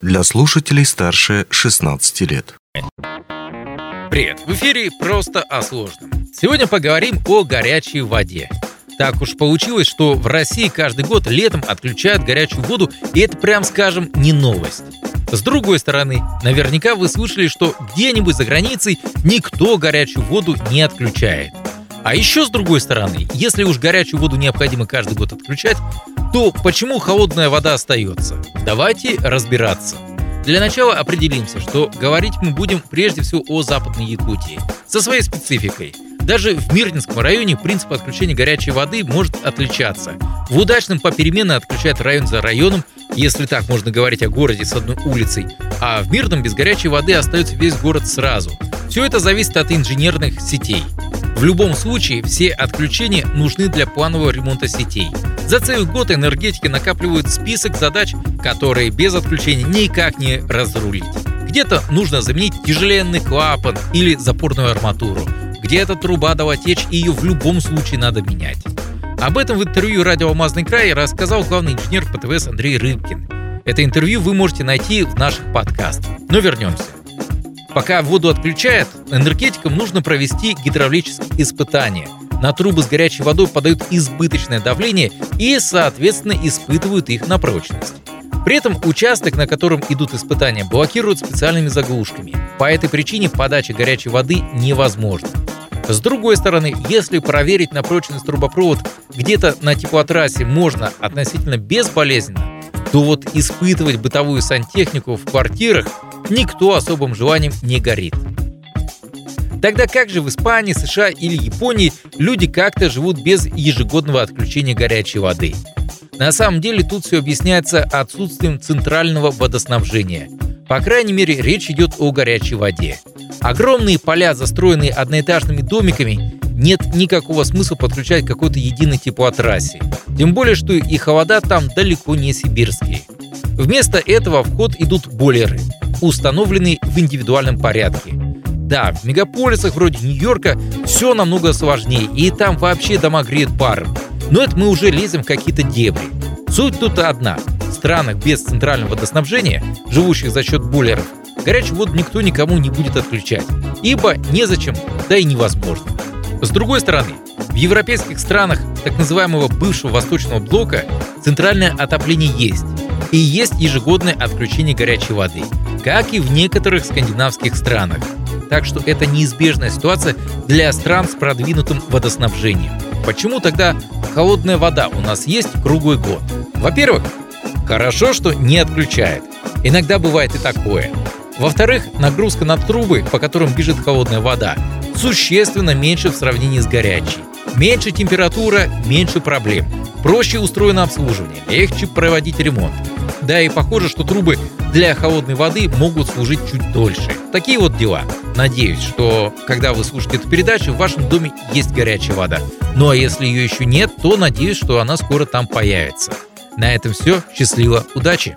для слушателей старше 16 лет. Привет! В эфире «Просто о сложном». Сегодня поговорим о горячей воде. Так уж получилось, что в России каждый год летом отключают горячую воду, и это, прям скажем, не новость. С другой стороны, наверняка вы слышали, что где-нибудь за границей никто горячую воду не отключает. А еще с другой стороны, если уж горячую воду необходимо каждый год отключать, то почему холодная вода остается? Давайте разбираться. Для начала определимся, что говорить мы будем прежде всего о Западной Якутии, со своей спецификой. Даже в Мирнинском районе принцип отключения горячей воды может отличаться. В удачном попеременно отключают район за районом, если так можно говорить о городе с одной улицей, а в Мирном без горячей воды остается весь город сразу. Все это зависит от инженерных сетей. В любом случае, все отключения нужны для планового ремонта сетей. За целый год энергетики накапливают список задач, которые без отключения никак не разрулить. Где-то нужно заменить тяжеленный клапан или запорную арматуру. Где-то труба дала течь, и ее в любом случае надо менять. Об этом в интервью радио «Алмазный край» рассказал главный инженер ПТВС Андрей Рыбкин. Это интервью вы можете найти в наших подкастах. Но вернемся. Пока воду отключают, энергетикам нужно провести гидравлические испытания. На трубы с горячей водой подают избыточное давление и, соответственно, испытывают их на прочность. При этом участок, на котором идут испытания, блокируют специальными заглушками. По этой причине подача горячей воды невозможна. С другой стороны, если проверить на прочность трубопровод где-то на теплотрассе можно относительно безболезненно, то вот испытывать бытовую сантехнику в квартирах никто особым желанием не горит. Тогда как же в Испании, США или Японии люди как-то живут без ежегодного отключения горячей воды? На самом деле тут все объясняется отсутствием центрального водоснабжения. По крайней мере, речь идет о горячей воде. Огромные поля, застроенные одноэтажными домиками, нет никакого смысла подключать какой-то единой теплотрассе. Тем более, что и холода там далеко не сибирские. Вместо этого в ход идут бойлеры, установленные в индивидуальном порядке. Да, в мегаполисах вроде Нью-Йорка все намного сложнее, и там вообще дома греют паром. Но это мы уже лезем в какие-то дебри. Суть тут одна. В странах без центрального водоснабжения, живущих за счет бойлеров, горячую воду никто никому не будет отключать. Ибо незачем, да и невозможно. С другой стороны, в европейских странах так называемого бывшего восточного блока центральное отопление есть. И есть ежегодное отключение горячей воды, как и в некоторых скандинавских странах. Так что это неизбежная ситуация для стран с продвинутым водоснабжением. Почему тогда холодная вода у нас есть круглый год? Во-первых, хорошо, что не отключает. Иногда бывает и такое. Во-вторых, нагрузка на трубы, по которым бежит холодная вода, существенно меньше в сравнении с горячей. Меньше температура, меньше проблем. Проще устроено обслуживание, легче проводить ремонт. Да и похоже, что трубы для холодной воды могут служить чуть дольше. Такие вот дела. Надеюсь, что когда вы слушаете эту передачу, в вашем доме есть горячая вода. Ну а если ее еще нет, то надеюсь, что она скоро там появится. На этом все. Счастливо. Удачи!